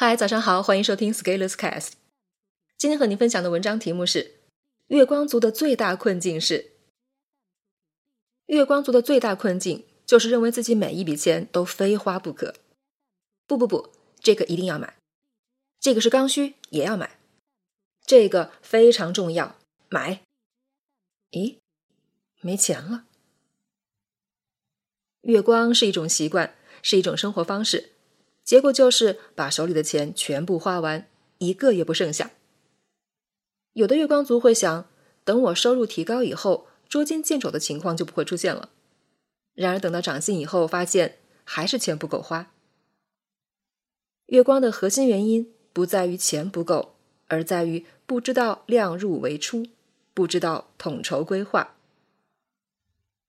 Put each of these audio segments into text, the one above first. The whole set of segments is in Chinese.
嗨，早上好，欢迎收听 Scaleless Cast。今天和您分享的文章题目是：月光族的最大困境是。月光族的最大困境就是认为自己每一笔钱都非花不可。不不不，这个一定要买，这个是刚需，也要买，这个非常重要，买。咦，没钱了。月光是一种习惯，是一种生活方式。结果就是把手里的钱全部花完，一个也不剩下。有的月光族会想，等我收入提高以后，捉襟见肘的情况就不会出现了。然而等到涨薪以后，发现还是钱不够花。月光的核心原因不在于钱不够，而在于不知道量入为出，不知道统筹规划。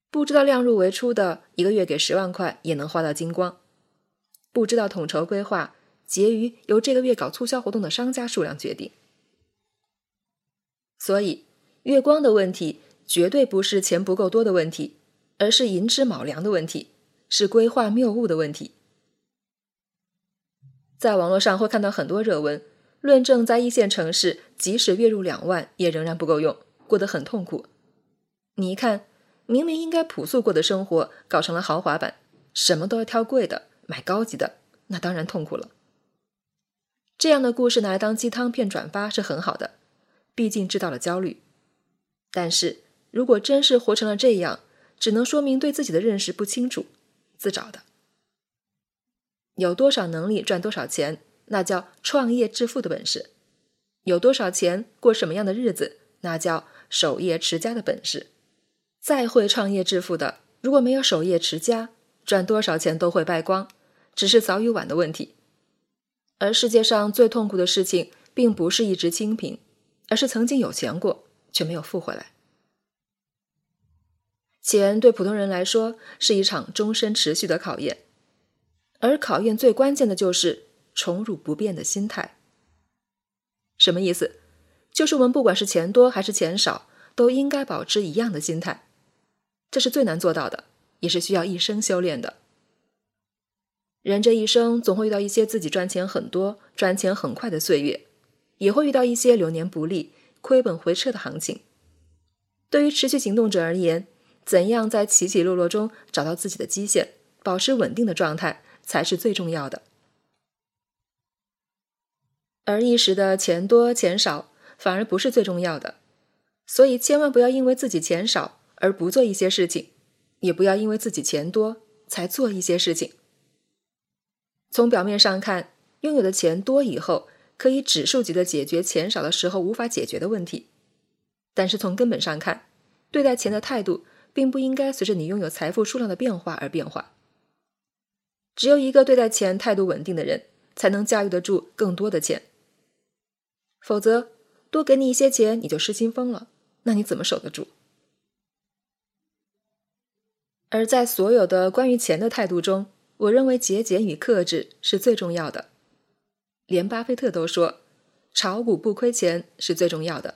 不知道量入为出的，一个月给十万块也能花到精光。不知道统筹规划，结余由这个月搞促销活动的商家数量决定。所以，月光的问题绝对不是钱不够多的问题，而是寅吃卯粮的问题，是规划谬误的问题。在网络上会看到很多热文，论证在一线城市，即使月入两万，也仍然不够用，过得很痛苦。你一看，明明应该朴素过的生活，搞成了豪华版，什么都要挑贵的。买高级的，那当然痛苦了。这样的故事拿来当鸡汤片转发是很好的，毕竟知道了焦虑。但是如果真是活成了这样，只能说明对自己的认识不清楚，自找的。有多少能力赚多少钱，那叫创业致富的本事；有多少钱过什么样的日子，那叫守业持家的本事。再会创业致富的，如果没有守业持家，赚多少钱都会败光。只是早与晚的问题，而世界上最痛苦的事情，并不是一直清贫，而是曾经有钱过却没有富回来。钱对普通人来说是一场终身持续的考验，而考验最关键的就是宠辱不变的心态。什么意思？就是我们不管是钱多还是钱少，都应该保持一样的心态。这是最难做到的，也是需要一生修炼的。人这一生总会遇到一些自己赚钱很多、赚钱很快的岁月，也会遇到一些流年不利、亏本回撤的行情。对于持续行动者而言，怎样在起起落落中找到自己的基线，保持稳定的状态，才是最重要的。而一时的钱多钱少，反而不是最重要的。所以，千万不要因为自己钱少而不做一些事情，也不要因为自己钱多才做一些事情。从表面上看，拥有的钱多以后，可以指数级的解决钱少的时候无法解决的问题。但是从根本上看，对待钱的态度并不应该随着你拥有财富数量的变化而变化。只有一个对待钱态度稳定的人，才能驾驭得住更多的钱。否则，多给你一些钱你就失心疯了，那你怎么守得住？而在所有的关于钱的态度中，我认为节俭与克制是最重要的，连巴菲特都说，炒股不亏钱是最重要的，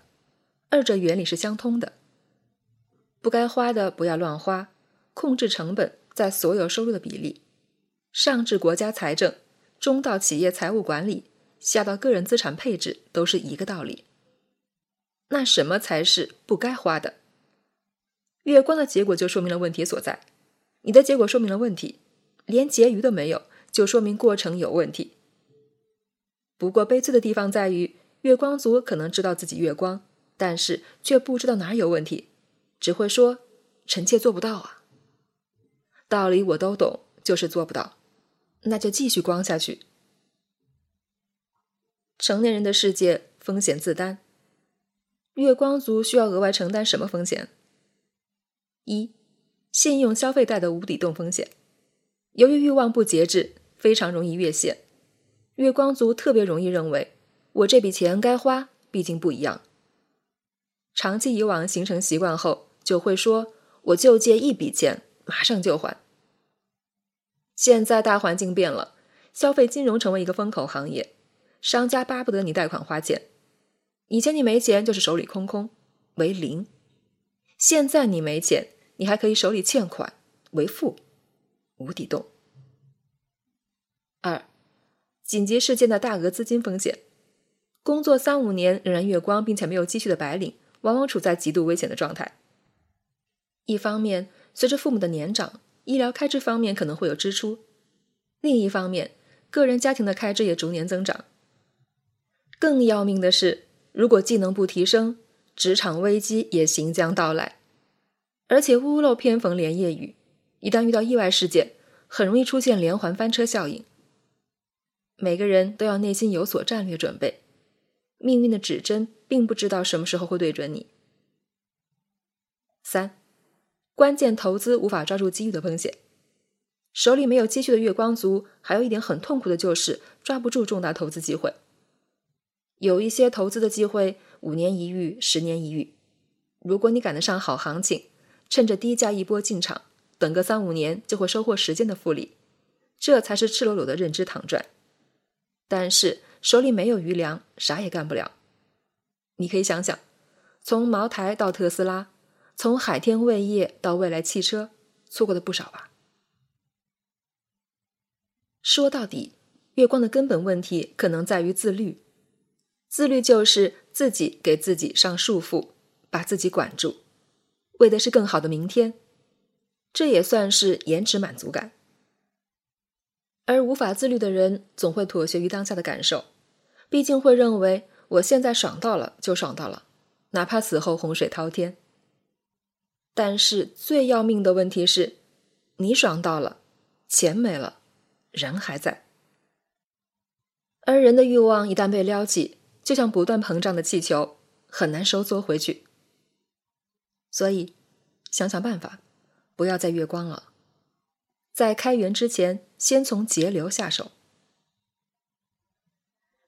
二者原理是相通的。不该花的不要乱花，控制成本在所有收入的比例，上至国家财政，中到企业财务管理，下到个人资产配置，都是一个道理。那什么才是不该花的？月光的结果就说明了问题所在，你的结果说明了问题。连结余都没有，就说明过程有问题。不过悲催的地方在于，月光族可能知道自己月光，但是却不知道哪有问题，只会说臣妾做不到啊。道理我都懂，就是做不到，那就继续光下去。成年人的世界风险自担，月光族需要额外承担什么风险？一，信用消费贷的无底洞风险。由于欲望不节制，非常容易越线。月光族特别容易认为，我这笔钱该花，毕竟不一样。长期以往形成习惯后，就会说：“我就借一笔钱，马上就还。”现在大环境变了，消费金融成为一个风口行业，商家巴不得你贷款花钱。以前你没钱就是手里空空，为零；现在你没钱，你还可以手里欠款，为负。无底洞。二，紧急事件的大额资金风险，工作三五年仍然月光并且没有积蓄的白领，往往处在极度危险的状态。一方面，随着父母的年长，医疗开支方面可能会有支出；另一方面，个人家庭的开支也逐年增长。更要命的是，如果技能不提升，职场危机也行将到来。而且屋漏偏逢连夜雨，一旦遇到意外事件，很容易出现连环翻车效应。每个人都要内心有所战略准备，命运的指针并不知道什么时候会对准你。三。关键投资无法抓住机遇的风险，手里没有积蓄的月光族，还有一点很痛苦的就是抓不住重大投资机会。有一些投资的机会五年一遇，十年一遇，如果你赶得上好行情，趁着低价一波进场，等个三五年就会收获时间的复利，这才是赤裸裸的认知躺赚。但是手里没有余粮，啥也干不了。你可以想想，从茅台到特斯拉。从海天味业到未来汽车，错过的不少吧。说到底，月光的根本问题可能在于自律。自律就是自己给自己上束缚，把自己管住，为的是更好的明天。这也算是延迟满足感。而无法自律的人，总会妥协于当下的感受，毕竟会认为我现在爽到了就爽到了，哪怕死后洪水滔天。但是最要命的问题是，你爽到了，钱没了，人还在。而人的欲望一旦被撩起，就像不断膨胀的气球，很难收缩回去。所以，想想办法，不要再月光了。在开源之前，先从节流下手。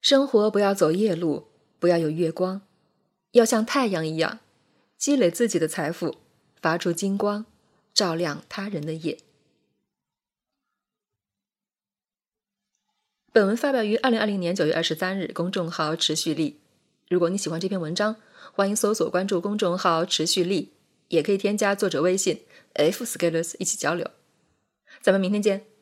生活不要走夜路，不要有月光，要像太阳一样，积累自己的财富。发出金光，照亮他人的夜。本文发表于二零二零年九月二十三日，公众号“持续力”。如果你喜欢这篇文章，欢迎搜索关注公众号“持续力”，也可以添加作者微信 “f scalers” 一起交流。咱们明天见。